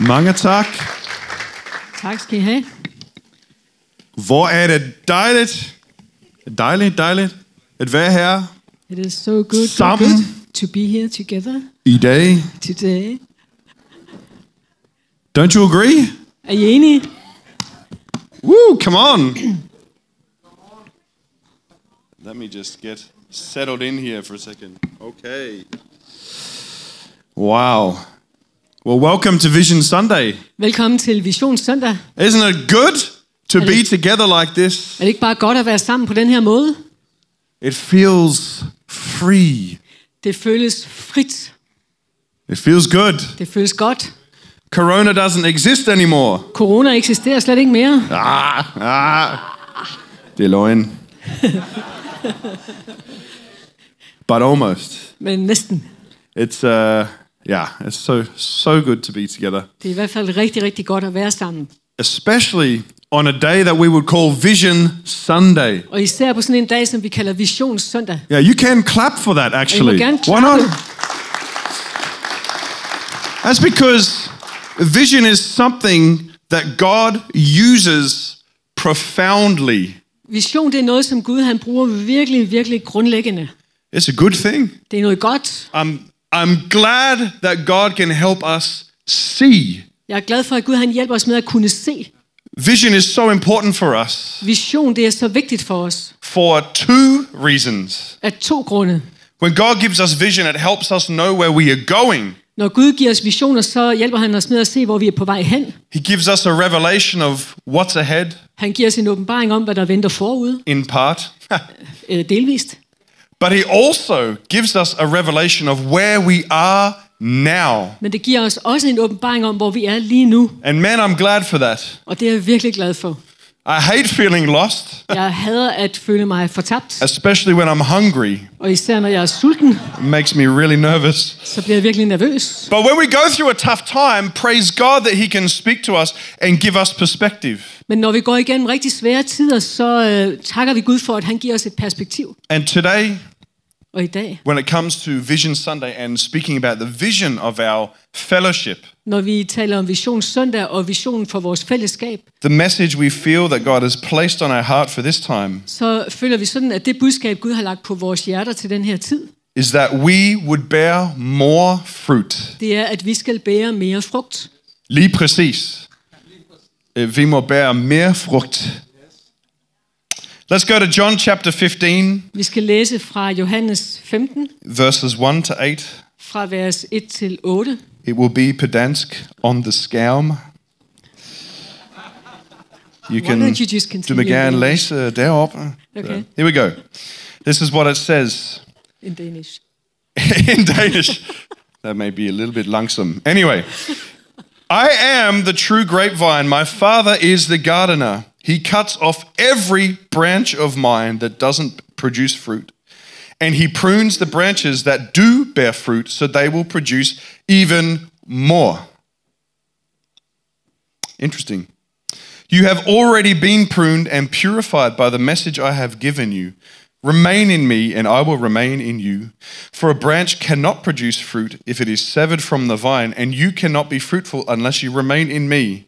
Mange tak. Tak skal I have. Hvor er det dejligt, dejligt, dejligt at være her It is so good, so good to be here together i dag. today. Don't you agree? Er I enige? Woo, come on. Let me just get settled in here for a second. Okay. Wow. Well, welcome to Vision Sunday. Velkommen til Vision Søndag. Isn't it good to be together like this? Er det ikke bare godt at være sammen på den her måde? It feels free. Det føles frit. It feels good. Det føles godt. Corona doesn't exist anymore. Corona eksisterer slet ikke mere. Ah, ah. Det er løgn. but almost. Men næsten. It's uh yeah, it's so so good to be together. Det er i hvert fald rigtig, rigtig godt at være sammen. Especially on a day that we would call Vision Sunday. Og især på sådan en dag, som vi kalder Vision Søndag. Yeah, you can clap for that actually. Why not? That's because vision is something that God uses profoundly. Vision, det er noget, som Gud han bruger virkelig, virkelig grundlæggende. It's a good thing. Det er noget godt. I'm, I'm glad that God can help us see. Jeg er glad for, at Gud han hjælper os med at kunne se. Vision is so important for us Vision, det er så vigtigt for os. for two reasons. Af to grunde. When God gives us vision, it helps us know where we are going. Når Gud giver os visioner, så hjælper han os med at se, hvor vi er på vej hen. He gives us a revelation of what's ahead Han giver os en åbenbaring om, hvad der venter forud, in part. øh, delvist. But He also gives us a revelation of where we are now. Men det giver os også en åbenbaring om, hvor vi er lige nu. And man, I'm glad for that. Og det er jeg virkelig glad for. I hate feeling lost, Jeg hader at føle mig fortabt. especially when I'm hungry. Og især når jeg er sulten, It makes me really nervous. så bliver jeg virkelig nervøs. But when we go through a tough time, praise God that He can speak to us and give us perspective. Men når vi går igennem rigtig svære tider, så øh, takker vi Gud for, at han giver os et perspektiv. And today, Og i dag, when it comes to Vision Sunday and speaking about the vision of our fellowship, når vi taler om Vision Søndag og visionen for vores fællesskab, the message we feel that God has placed on our heart for this time så føler vi sådan, at det budskab, Gud har lagt på vores hjerter til den her tid, is that we would bear more fruit. det er, at vi skal bære mere frugt. Lige præcis. Øh, Vi må bære mere frugt. Let's go to John chapter 15, Vi skal læse fra Johannes 15, verses 1 to 8. fra vers 1 til 8. It will be på dansk on the skærm. You Why can, don't you just du continue må gerne læse uh, deroppe. Okay. Uh, here we go. This is what it says In Danish. in Danish. That may be a little bit langsome. Anyway, I am the true grapevine. My father is the gardener. He cuts off every branch of mine that doesn't produce fruit. And he prunes the branches that do bear fruit so they will produce even more. Interesting. You have already been pruned and purified by the message I have given you. Remain in me, and I will remain in you. For a branch cannot produce fruit if it is severed from the vine, and you cannot be fruitful unless you remain in me.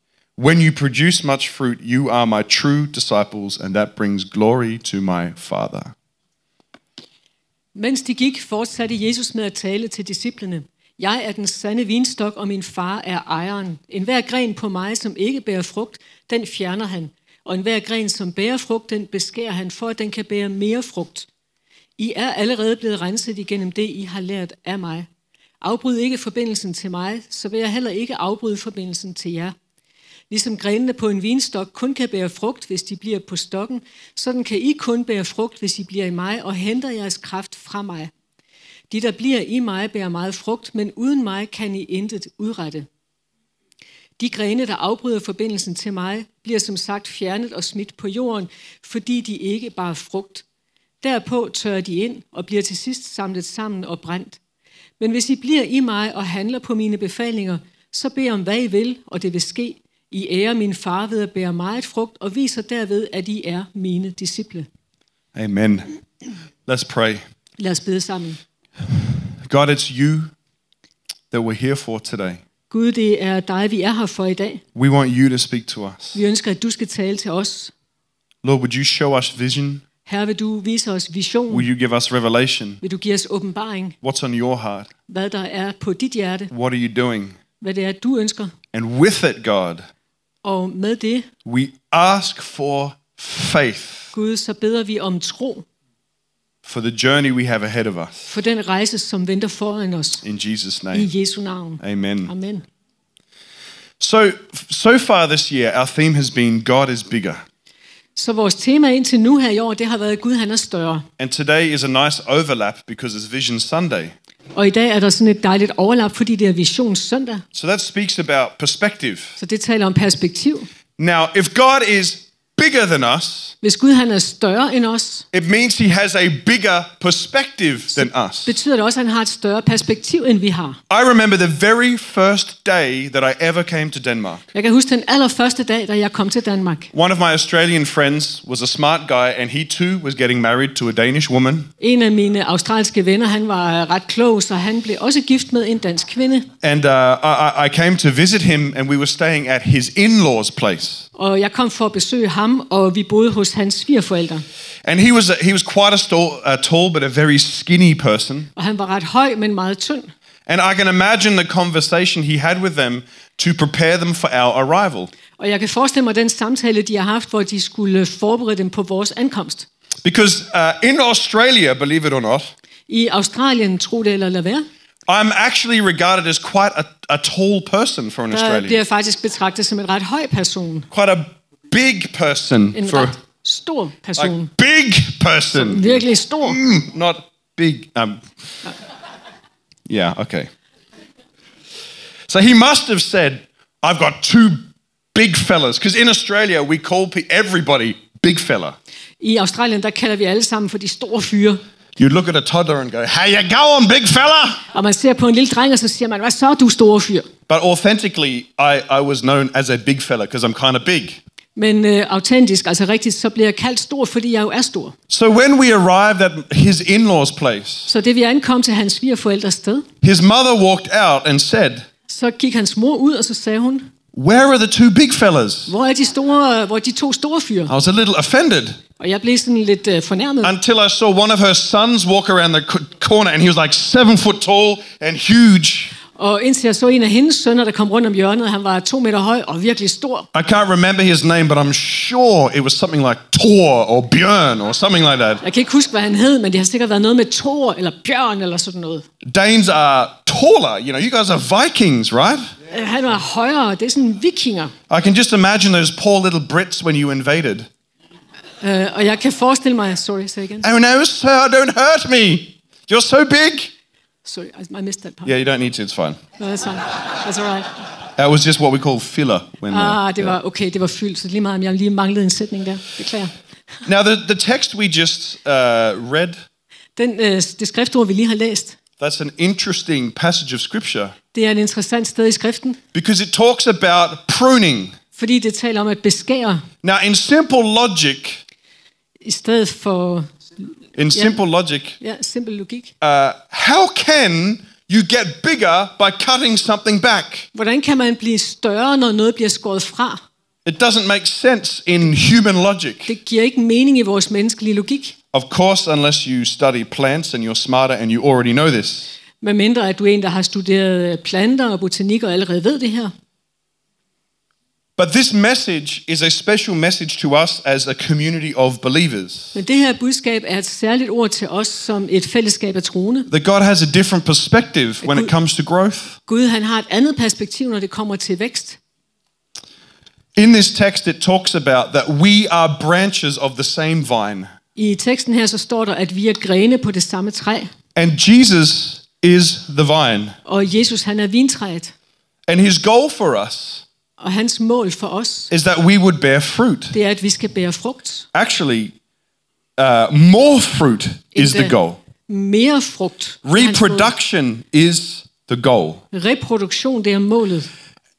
When you produce much fruit, you are my true disciples, and that brings glory to my Father. Mens de gik, fortsatte Jesus med at tale til disciplene. Jeg er den sande vinstok, og min far er ejeren. En hver gren på mig, som ikke bærer frugt, den fjerner han. Og en hver gren, som bærer frugt, den beskærer han, for at den kan bære mere frugt. I er allerede blevet renset igennem det, I har lært af mig. Afbryd ikke forbindelsen til mig, så vil jeg heller ikke afbryde forbindelsen til jer. Ligesom grenene på en vinstok kun kan bære frugt, hvis de bliver på stokken, sådan kan I kun bære frugt, hvis I bliver i mig og henter jeres kraft fra mig. De, der bliver i mig, bærer meget frugt, men uden mig kan I intet udrette. De grene, der afbryder forbindelsen til mig, bliver som sagt fjernet og smidt på jorden, fordi de ikke bare frugt. Derpå tørrer de ind og bliver til sidst samlet sammen og brændt. Men hvis I bliver i mig og handler på mine befalinger, så bed om hvad I vil, og det vil ske. I ærer min far ved at bære meget frugt og viser derved, at I er mine disciple. Amen. Let's pray. Lad os bede sammen. God, it's you that we're here for today. Gud, det er dig, vi er her for i dag. We want you to speak to us. Vi ønsker, at du skal tale til os. Lord, would you show us vision? Her vil du vise os vision. Will you give us revelation? Vil du give os åbenbaring, What's on your heart? hvad der er på dit hjerte, What are you doing? hvad det er, du ønsker. And with it, God, Og med det, we ask for faith Gud, så beder vi om tro for the journey we have ahead of us. for den rejse, som venter foran os. In Jesus' I name. Jesu navn. Amen. Amen. So, so far this year, our theme has been God is bigger. Så vores tema indtil nu her i år, det har været, Gud han er større. And today is a nice overlap because it's Vision Sunday. Og i dag er der sådan et dejligt overlap, fordi det er Visions søndag. So that speaks about perspective. Så det taler om perspektiv. Now, if God is bigger than us, Hvis Gud han er større end os, it means he has a bigger perspective than us. betyder det også, at han har et større perspektiv, end vi har. I remember the very first day that I ever came to Denmark. Jeg kan huske den allerførste dag, da jeg kom til Danmark. One of my Australian friends was a smart guy, and he too was getting married to a Danish woman. En af mine australske venner, han var ret klog, så han blev også gift med en dansk kvinde. And uh, I, I came to visit him, and we were staying at his in law's place. Og jeg kom for at besøge ham, og vi boede hos hans svigerforældre. And he was, a, he was quite a, stall, a tall but a very skinny person. Og han var ret høj, men meget tynd. And I can imagine the conversation he had with them to prepare them for our arrival. Og jeg kan forestille mig den samtale, de har haft, hvor de skulle forberede dem på vores ankomst. Because uh, in Australia, believe it or not, I Australien, tro det eller lad være, I'm actually regarded as quite a, a tall person for an der bliver Australian. jeg faktisk betragtet som en ret høj person. Quite a big person En for ret stor person. like big person. Virkelig stor. Mm, not big. Um, yeah, okay. So he must have said, "I've got two big fellas," because in Australia we call pe- everybody big fella. I Australien, der kalder vi alle sammen for de store fyre. You look at a toddler and go, "How you going, big fella?" Og man ser på en lille dreng, og så siger man, hvad så, du store fyr? But authentically, I, I was known as a big fella because I'm kind of big. Men øh, autentisk, altså rigtigt, så bliver jeg kaldt stor, fordi jeg jo er stor. So when we arrived at his in-laws' place, Så det vi ankom til hans svigerforældres sted, his mother walked out and said, så gik hans mor ud, og så sagde hun, "Where are the two big fellas?" hvor er de, store, hvor er de to store fyre? I was a little offended. Og jeg blev sådan lidt øh, fornærmet. until I saw one of her sons walk around the corner, and he was like seven foot tall and huge. Og indtil jeg så en af hendes sønner, der kom rundt om hjørnet, han var to meter høj og virkelig stor. I can't remember his name, but I'm sure it was something like Thor or Björn or something like that. Jeg kan ikke huske, hvad han hed, men det har sikkert været noget med Thor eller Bjørn eller sådan noget. Danes are taller. You know, you guys are Vikings, right? Øh, Han var højere, det er sådan vikinger. I can just imagine those poor little Brits when you invaded. Øh, og jeg kan forestille mig, sorry, say again. Oh no, sir, don't hurt me. You're so big. Sorry, I- missed that part. Yeah, you don't need to. It's fine. No, that's fine. That's all right. That was just what we call filler. When, uh, Ah, det var okay, det var fyldt, så lige meget, om jeg lige manglede en sætning der. Beklager. Now, the, the text we just uh, read Den, øh, det skriftord, vi lige har læst, That's an interesting passage of scripture det er et interessant sted i skriften, because it talks about pruning. fordi det taler om at beskære Now, in simple logic, i stedet for in simple logic, ja, simpel logik. uh, how can you get bigger by cutting something back? Hvordan kan man blive større, når noget bliver skåret fra? It doesn't make sense in human logic. Det giver ikke mening i vores menneskelige logik, Of course, unless you study plants and you're smarter and you already know this. Medmindre at du er en, der har studeret planter og botanik og allerede ved det her. But this message is a special message to us as a community of believers. Men det her budskab er et særligt ord til os som et fællesskab af troende. That God has a different perspective when it comes to growth. Gud han har et andet perspektiv, når det kommer til vækst. In this text, it talks about that we are branches of the same vine. I teksten her så står der, at vi er grene på det samme træ, And Jesus is the vine. og Jesus han er vintræet. And his goal for us Og hans mål for os, is that we would bear fruit. det er, at vi skal bære frugt. Actually, uh, more fruit is the goal. Mere frugt. Reproduction is the goal. Reproduktion, det er målet.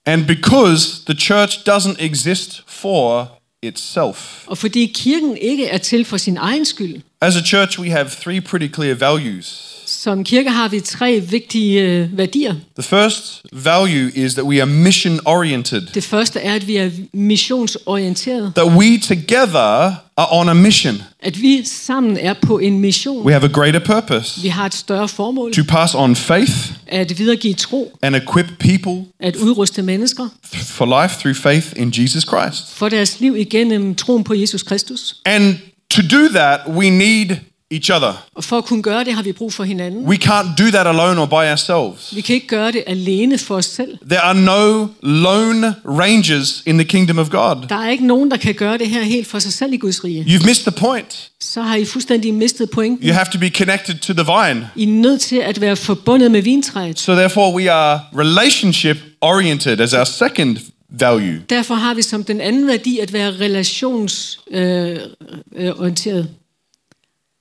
And because the church doesn't exist for itself. Og fordi kirken ikke er til for sin egen skyld, As a church, we have three pretty clear values. Som kirke har vi tre vigtige øh, værdier. The first value is that we are mission oriented, Det første er, at vi er missionsorienteret. that we together are on a mission. At vi sammen er på en mission. We have a greater purpose Vi har et større formål. to pass on faith At videregive tro. and equip people At udruste mennesker for life through faith in Jesus Christ. for deres liv igennem troen på Jesus Kristus. And to do that, we need each other. Og for at kunne gøre det, har vi brug for hinanden. We can't do that alone or by ourselves. Vi kan ikke gøre det alene for os selv. There are no lone rangers in the kingdom of God. Der er ikke nogen, der kan gøre det her helt for sig selv i Guds rige. You've missed the point. Så har I fuldstændig mistet pointen. You have to be connected to the vine. I er nødt til at være forbundet med vintræet. So therefore, we are relationship oriented as our second value. Derfor har vi som den anden værdi at være relationsorienteret. Øh, orienteret.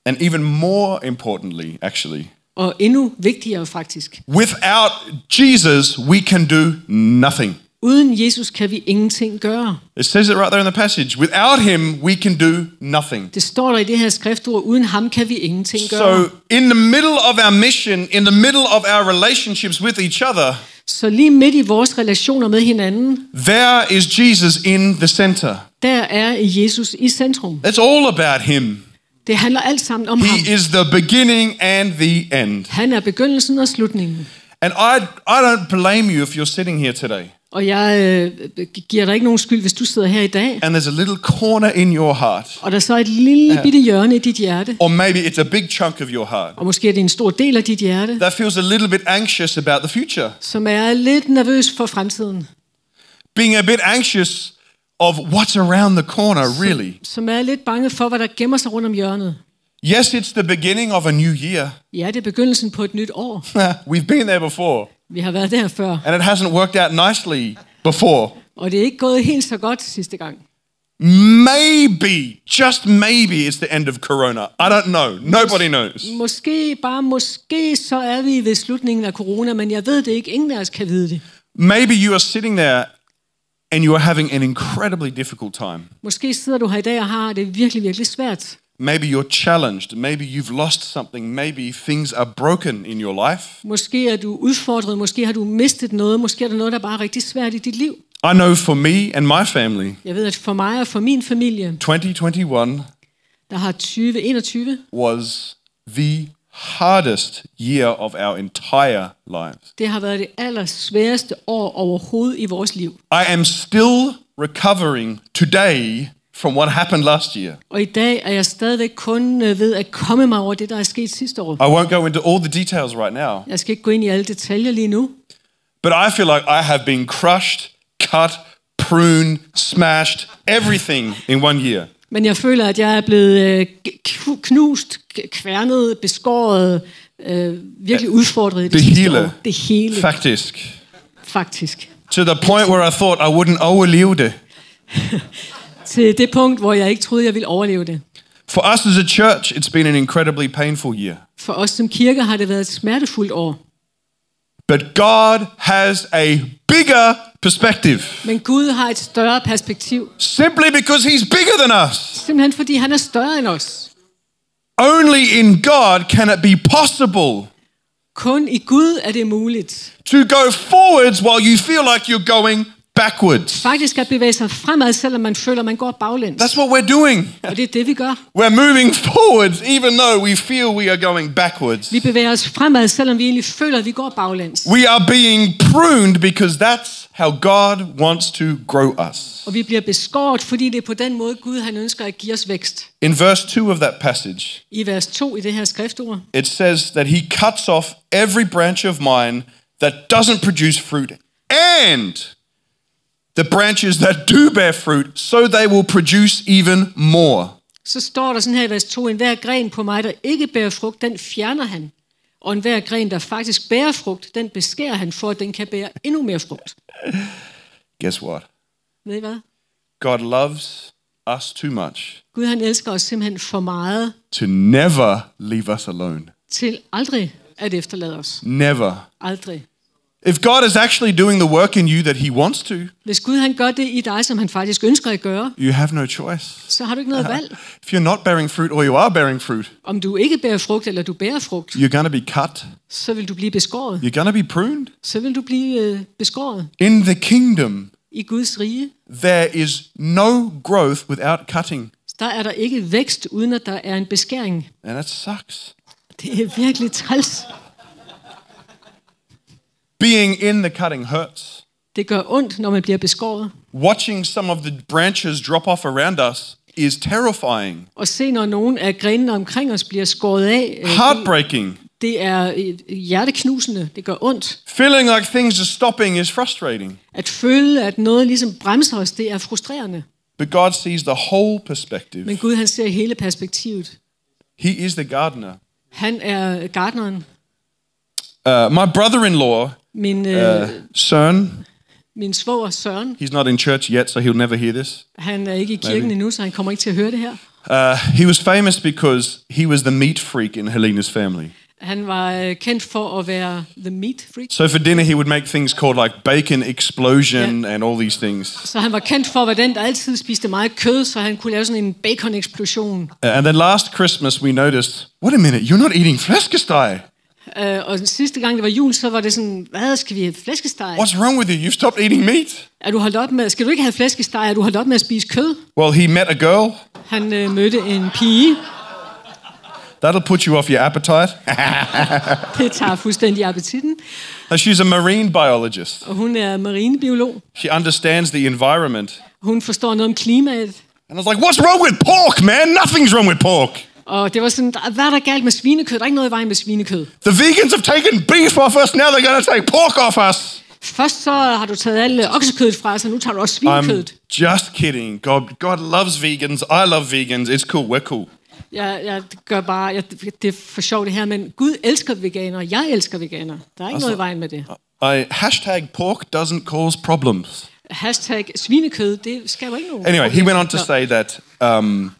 And even more importantly, actually, og endnu vigtigere faktisk. without Jesus, we can do nothing. Uden Jesus kan vi ingenting gøre. It says it right there in the passage. Without him, we can do nothing. Det står der i det her skriftord, uden ham kan vi ingenting gøre. So, in the middle of our mission, in the middle of our relationships with each other, Så lige midt i vores relationer med hinanden, there is Jesus in the center. der er Jesus i centrum. It's all about him. Det handler alt sammen om ham. He is the beginning and the end. Han er begyndelsen og slutningen. And I, I don't blame you if you're sitting here today Og jeg øh, giver dig ikke nogen skyld, hvis du sidder her i dag, and there's a little corner in your heart, og der så er et lille bitte hjørne i dit hjerte, or maybe it's a big chunk of your heart, og måske er det en stor del af dit hjerte, that feels a little bit anxious about the future, som er lidt nervøs for fremtiden. being a bit anxious of what's around the corner, really. Som er lidt bange for, hvad der gemmer sig rundt om hjørnet. Yes, it's the beginning of a new year. Ja, det er begyndelsen på et nyt år. We've been there before, Vi har været der før. and it hasn't worked out nicely before. Og det er ikke gået helt så godt sidste gang. Maybe, just maybe, it's the end of Corona. I don't know. Nobody knows. Måske, bare måske, så er vi ved slutningen af corona, men jeg ved det ikke. Ingen af os kan vide det. Maybe you are sitting there and you are having an incredibly difficult time. Måske sidder du her i dag og har det virkelig, virkelig svært. Maybe you're challenged. Maybe you've lost something. Maybe things are broken in your life. Måske er du udfordret, måske har du mistet noget, måske er der noget, der bare er rigtig svært i dit liv. I know for me and my family, Jeg ved, at for mig og for min familie, 2021 der har 2021, was the hardest year of our entire lives. det har været det allersværeste år overhovedet i vores liv. I am still recovering today from what happened last year. Og i dag er jeg stadigvæk kun øh, ved at komme mig over det, der er sket sidste år. I won't go into all the details right now, Jeg skal ikke gå ind i alle detaljer lige nu, but I feel like I have been crushed, cut, pruned, smashed, everything in one year. Men jeg føler, at jeg er blevet øh, knust, kværnet, beskåret, øh, virkelig udfordret det, Det hele. Det hele, Faktisk. faktisk. To the point where I thought I wouldn't overlive det. Til det punkt, hvor jeg ikke troede, jeg ville overleve det. For us as a church, it's been an incredibly painful year. For os som kirke har det været et smertefuldt år. But God has a bigger perspective. Men Gud har et større perspektiv. Simply because He's bigger than us. Simpelthen fordi han er større end os. Only in God can it be possible Kun i Gud er det muligt. to go forwards while you feel like you're going backwards. Faktisk at bevæge sig fremad, selvom man føler, at man går baglæns. That's what we're doing. Og det er det, vi gør. We're moving forwards even though we feel we are going backwards. Vi bevæger os fremad, selvom vi egentlig føler, at vi går baglæns. We are being pruned because that's how God wants to grow us. Og vi bliver beskåret, fordi det er på den måde, Gud han ønsker at give os vækst. In verse 2 of that passage, I vers 2 i det her skriftord, it says that he cuts off every branch of mine that doesn't produce fruit and the branches that do bear fruit so they will produce even more. så står der sådan her i vers 2, en hver gren på mig, der ikke bærer frugt, den fjerner han. Og en hver gren, der faktisk bærer frugt, den beskærer han, for at den kan bære endnu mere frugt. Guess what? Ved I hvad? God loves us too much Gud han elsker os simpelthen for meget to never leave us alone. til aldrig at efterlade os. Never. Aldrig. If God is actually doing the work in you that He wants to, Hvis Gud han gør det i dig, som han faktisk ønsker at gøre, you have no choice. så har du ikke noget valg. If you're not bearing fruit or you are bearing fruit, Om du ikke bærer frugt, eller du bærer frugt, you're going to be cut. så vil du blive beskåret. You're going to be pruned. Så vil du blive øh, beskåret In the kingdom, i Guds rige. there is no growth without cutting. Der er der ikke vækst, uden at der er en beskæring. And that sucks. Det er virkelig træls. Being in the cutting hurts. Det gør ondt, når man bliver beskåret. Watching some of the branches drop off around us is terrifying, Og se, når nogen af grenene omkring os bliver skåret af, øh, heartbreaking. det er øh, hjerteknusende. Det gør ondt. Feeling like things are stopping is frustrating. At føle, at noget ligesom bremser os, det er frustrerende. But God sees the whole perspective. Men Gud, han ser hele perspektivet. He is the gardener. Han er gardneren. Uh, my brother in law, Min, øh, uh, Søren, min svoger Søren, he's not in church yet, so he'll never hear this. han er ikke i kirken endnu, så han kommer ikke til at høre det her. Uh, he was famous because he was the meat freak in Helena's family. Han var øh, kendt for at være the meat freak. So for dinner, he would make things called like bacon explosion and all these things. Så han var kendt for at være den, der altid spiste meget kød, så han kunne lave sådan en bacon-eksplosion. Uh, and then last Christmas, we noticed, wait a minute, you're not eating flæskesteg. Uh, og den sidste gang, det var jul, så var det sådan, hvad, skal vi have flæskesteg? What's wrong with you? You've stopped eating meat. Er du holdt op med, skal du ikke have flæskesteg? Er du holdt op med at spise kød? Well, he met a girl. Han øh, mødte en pige. That'll put you off your appetite. Det tager fuldstændig appetitten. Now, she's a marine biologist. Og hun er marinebiolog. She understands the environment. Hun forstår noget om klimaet. And I was like, what's wrong with pork, man? Nothing's wrong with pork. Og det var sådan, "Der- hvad er der galt med svinekød? Der er ikke noget i vejen med svinekød. The vegans have taken beef off us. Now they're to take pork off us. Først så har du taget alle oksekødet fra os, og nu tager du også svinekødet. I'm just kidding. God, God loves vegans. I love vegans. It's cool. We're cool. Jeg, jeg gør bare, jeg, det er for sjovt det her, men Gud elsker veganere. Jeg elsker veganere. Der er ikke noget i vejen med det. I, hashtag pork doesn't cause problems. Hashtag svinekød, det skal jo ikke nogen. Anyway, he went on to say that um,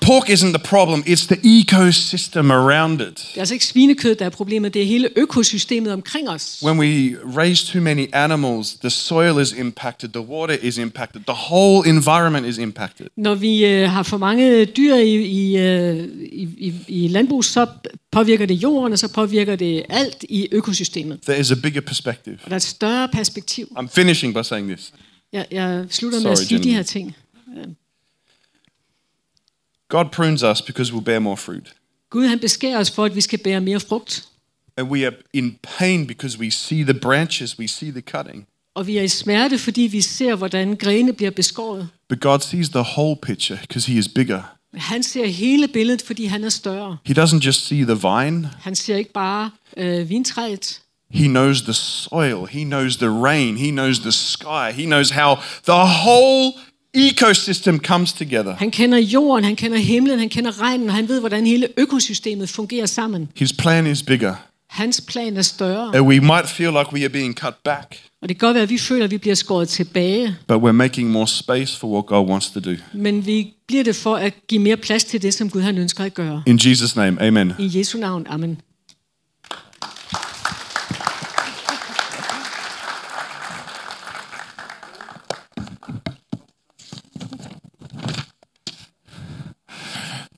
pork isn't the problem, it's the ecosystem around it. Det er altså ikke svinekød, der er problemet. Det er hele økosystemet omkring os. When we raise too many animals, the soil is impacted, the water is impacted, the whole environment is impacted. Når vi øh, har for mange dyr i, i, øh, i, i, i landbrug, så påvirker det jorden, og så påvirker det alt i økosystemet. There is a bigger perspective. Og der er et større perspektiv. I'm finishing by saying this. Jeg, jeg slutter med at Sorry, sige de Jenny. her ting. God prunes us because we'll bear more fruit. Gud han beskærer os for, at vi skal bære mere frugt. And we are in pain because we see the branches, we see the cutting. Og vi er i smerte, fordi vi ser, hvordan grene bliver beskåret. But God sees the whole picture because He is bigger. Men han ser hele billedet, fordi han er større. He doesn't just see the vine, Han ser ikke bare øh, vintræet. He knows the soil, He knows the rain, He knows the sky, He knows how the whole ecosystem comes together. Han kender jorden, han kender himlen, han kender regnen, og han ved, hvordan hele økosystemet fungerer sammen. His plan is bigger. Hans plan er større. And we might feel like we are being cut back, Og det kan godt være, at vi føler, at vi bliver skåret tilbage. but we're making more space for what God wants to do. Men vi bliver det for at give mere plads til det, som Gud han ønsker at gøre. In Jesus' name, amen. I Jesu navn. Amen.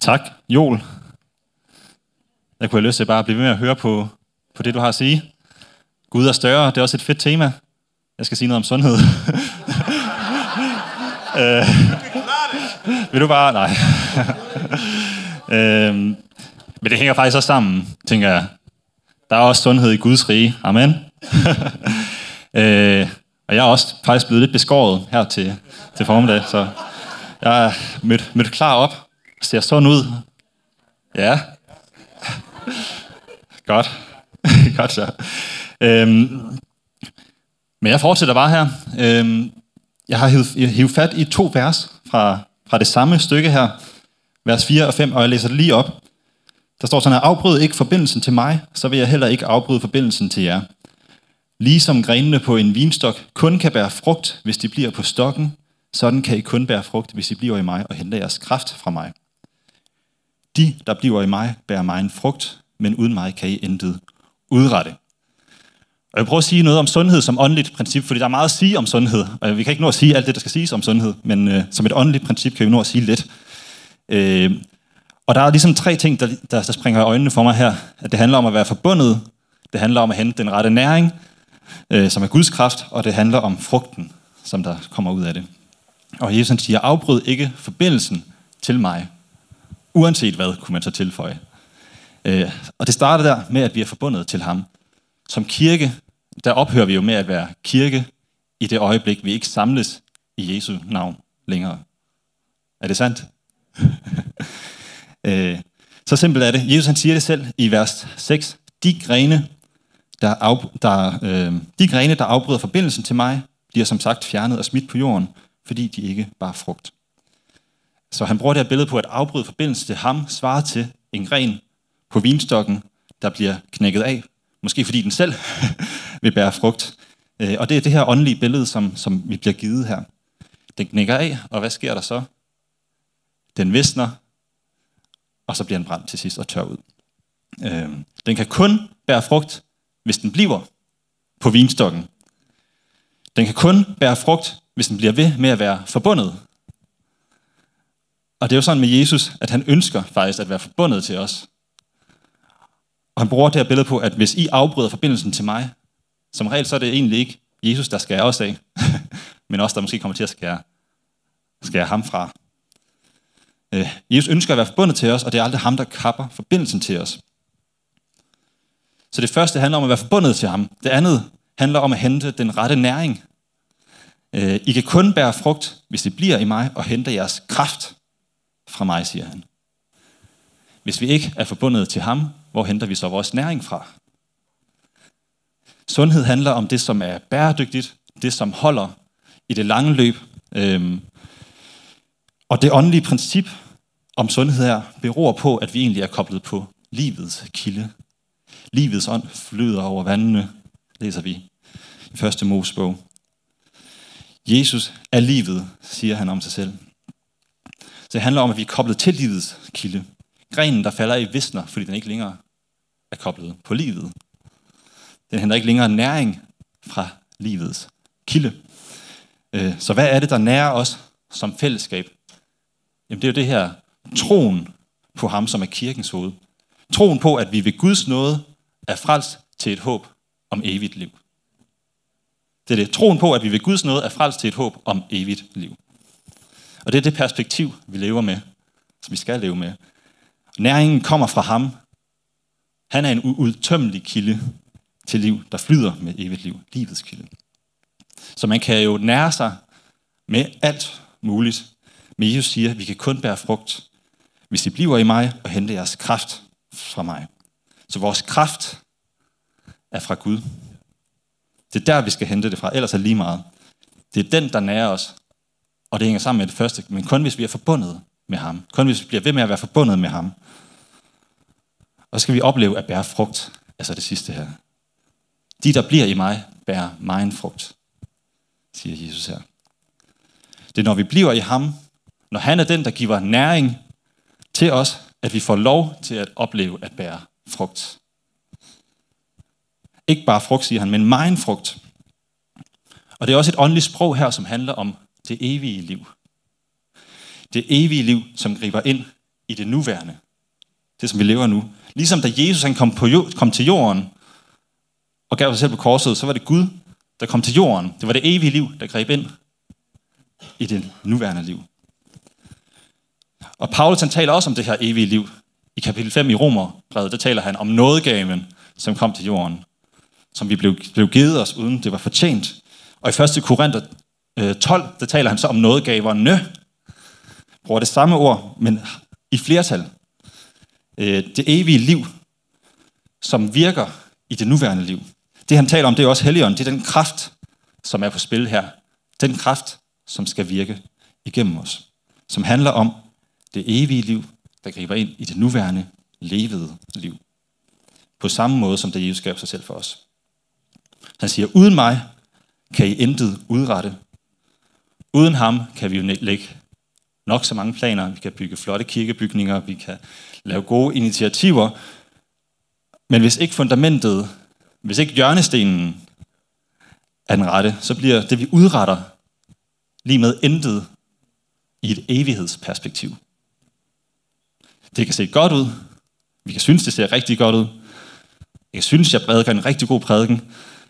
Tak, Joel. Jeg kunne have lyst til bare at blive ved med at høre på, på det, du har at sige. Gud er større, det er også et fedt tema. Jeg skal sige noget om sundhed. øh, vil du bare? Nej. øh, men det hænger faktisk også sammen, tænker jeg. Der er også sundhed i Guds rige. Amen. øh, og jeg er også faktisk blevet lidt beskåret her til, til formiddag, så jeg er mødt, mødt klar op. Ser sådan ud. Ja. Godt. Godt så. Øhm, men jeg fortsætter bare her. Øhm, jeg har hivet, hivet fat i to vers fra, fra det samme stykke her. Vers 4 og 5, og jeg læser det lige op. Der står sådan her, afbryd ikke forbindelsen til mig, så vil jeg heller ikke afbryde forbindelsen til jer. Ligesom grenene på en vinstok kun kan bære frugt, hvis de bliver på stokken, Sådan kan I kun bære frugt, hvis I bliver i mig og henter jeres kraft fra mig. De, der bliver i mig, bærer mig en frugt, men uden mig kan I intet udrette. Og jeg prøver at sige noget om sundhed som åndeligt princip, fordi der er meget at sige om sundhed. Og vi kan ikke nå at sige alt det, der skal siges om sundhed, men øh, som et åndeligt princip kan vi nå at sige lidt. Øh, og der er ligesom tre ting, der, der, der springer i øjnene for mig her. At det handler om at være forbundet, det handler om at hente den rette næring, øh, som er Guds kraft, og det handler om frugten, som der kommer ud af det. Og Jesus siger, afbryd ikke forbindelsen til mig, uanset hvad, kunne man så tilføje. Øh, og det starter der med, at vi er forbundet til ham. Som kirke, der ophører vi jo med at være kirke i det øjeblik, vi ikke samles i Jesu navn længere. Er det sandt? øh, så simpelt er det. Jesus han siger det selv i vers 6. De grene, der, af, der, øh, de grene, der afbryder forbindelsen til mig, bliver som sagt fjernet og smidt på jorden, fordi de ikke bare frugt. Så han bruger det her billede på, at afbryde forbindelsen til ham svarer til en gren på vinstokken, der bliver knækket af. Måske fordi den selv vil bære frugt. Øh, og det er det her åndelige billede, som, som vi bliver givet her. Den knækker af, og hvad sker der så? Den visner, og så bliver den brændt til sidst og tør ud. Øh, den kan kun bære frugt, hvis den bliver på vinstokken. Den kan kun bære frugt, hvis den bliver ved med at være forbundet. Og det er jo sådan med Jesus, at han ønsker faktisk at være forbundet til os. Og han bruger det her billede på, at hvis I afbryder forbindelsen til mig, som regel så er det egentlig ikke Jesus, der skærer os af, men også der måske kommer til at skære, skære ham fra. Øh, Jesus ønsker at være forbundet til os, og det er aldrig ham, der kapper forbindelsen til os. Så det første handler om at være forbundet til ham. Det andet handler om at hente den rette næring. Øh, I kan kun bære frugt, hvis det bliver i mig og henter jeres kraft fra mig, siger han. Hvis vi ikke er forbundet til ham, hvor henter vi så vores næring fra? Sundhed handler om det, som er bæredygtigt, det, som holder i det lange løb. Øhm, og det åndelige princip om sundhed her beror på, at vi egentlig er koblet på livets kilde. Livets ånd flyder over vandene, læser vi i første Mosebog. Jesus er livet, siger han om sig selv. Så det handler om, at vi er koblet til livets kilde. Grenen, der falder i, visner, fordi den ikke længere er koblet på livet. Den henter ikke længere næring fra livets kilde. Øh, så hvad er det, der nærer os som fællesskab? Jamen det er jo det her troen på ham, som er kirkens hoved. Troen på, at vi ved Guds nåde er frelst til et håb om evigt liv. Det er det. Troen på, at vi ved Guds nåde er frelst til et håb om evigt liv. Og det er det perspektiv, vi lever med, som vi skal leve med. Næringen kommer fra ham. Han er en uudtømmelig kilde til liv, der flyder med evigt liv. Livets kilde. Så man kan jo nære sig med alt muligt. Men Jesus siger, at vi kan kun bære frugt, hvis I bliver i mig og henter jeres kraft fra mig. Så vores kraft er fra Gud. Det er der, vi skal hente det fra, ellers er det lige meget. Det er den, der nærer os, og det hænger sammen med det første, men kun hvis vi er forbundet med ham. Kun hvis vi bliver ved med at være forbundet med ham. Og så skal vi opleve at bære frugt, altså det sidste her. De, der bliver i mig, bærer mig en frugt, siger Jesus her. Det er, når vi bliver i ham, når han er den, der giver næring til os, at vi får lov til at opleve at bære frugt. Ikke bare frugt, siger han, men mig frugt. Og det er også et åndeligt sprog her, som handler om det evige liv. Det evige liv, som griber ind i det nuværende. Det, som vi lever nu. Ligesom da Jesus han kom, på, kom til jorden og gav sig selv på korset, så var det Gud, der kom til jorden. Det var det evige liv, der greb ind i det nuværende liv. Og Paulus han taler også om det her evige liv. I kapitel 5 i Romerbrevet, der taler han om nådegaven, som kom til jorden. Som vi blev, blev givet os, uden det var fortjent. Og i 1. Korinther Øh, 12, der taler han så om nådegaverne. Bruger det samme ord, men i flertal. Øh, det evige liv, som virker i det nuværende liv. Det han taler om, det er også Helligånden. Det er den kraft, som er på spil her. Den kraft, som skal virke igennem os. Som handler om det evige liv, der griber ind i det nuværende levede liv. På samme måde, som det Jesus gav sig selv for os. Han siger, uden mig kan I intet udrette. Uden ham kan vi jo lægge nok så mange planer. Vi kan bygge flotte kirkebygninger, vi kan lave gode initiativer. Men hvis ikke fundamentet, hvis ikke hjørnestenen er den rette, så bliver det, vi udretter, lige med intet i et evighedsperspektiv. Det kan se godt ud. Vi kan synes, det ser rigtig godt ud. Jeg synes, jeg prædiker en rigtig god prædiken.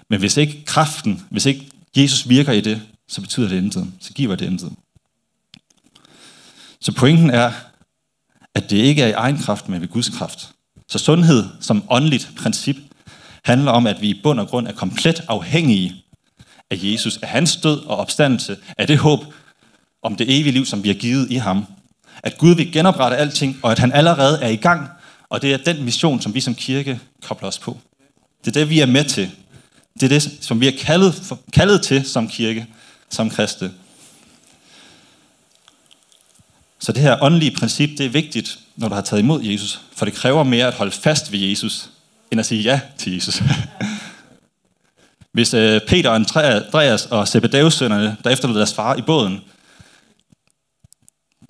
Men hvis ikke kraften, hvis ikke Jesus virker i det, så betyder det intet. Så giver det intet. Så pointen er, at det ikke er i egen kraft, men ved Guds kraft. Så sundhed som åndeligt princip handler om, at vi i bund og grund er komplet afhængige af Jesus, af hans død og opstandelse, af det håb om det evige liv, som vi har givet i ham. At Gud vil genoprette alting, og at han allerede er i gang, og det er den mission, som vi som kirke kobler os på. Det er det, vi er med til. Det er det, som vi er kaldet, kaldet til som kirke, som kristne. Så det her åndelige princip, det er vigtigt, når du har taget imod Jesus, for det kræver mere at holde fast ved Jesus, end at sige ja til Jesus. Hvis øh, Peter Peter, Andreas og Zebedeus sønnerne, der efterlod deres far i båden,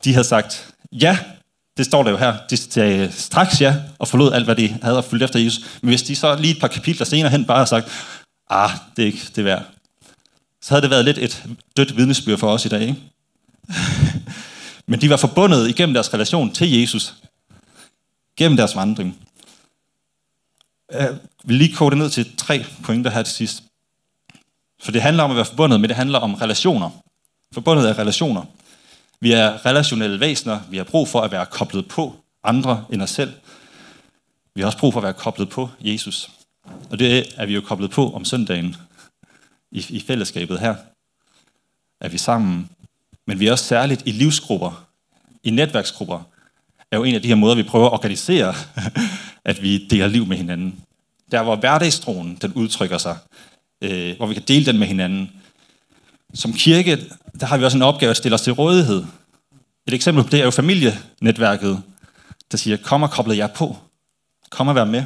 de havde sagt ja, det står der jo her, de sagde straks ja, og forlod alt, hvad de havde og fulgte efter Jesus. Men hvis de så lige et par kapitler senere hen bare havde sagt, ah, det er ikke det værd, så havde det været lidt et dødt vidnesbyrd for os i dag, ikke? Men de var forbundet igennem deres relation til Jesus, gennem deres vandring. Øh, Jeg vil lige kode det ned til tre pointer her til sidst. For det handler om at være forbundet, men det handler om relationer. Forbundet er relationer. Vi er relationelle væsener. Vi har brug for at være koblet på andre end os selv. Vi har også brug for at være koblet på Jesus. Og det er vi jo koblet på om søndagen i, i fællesskabet her. Er vi sammen. Men vi er også særligt i livsgrupper, i netværksgrupper, er jo en af de her måder, vi prøver at organisere, at vi deler liv med hinanden. Der hvor hverdagstroen, den udtrykker sig, øh, hvor vi kan dele den med hinanden. Som kirke, der har vi også en opgave at stille os til rådighed. Et eksempel på det er jo familienetværket, der siger, kom og koble jer på. Kom og vær med.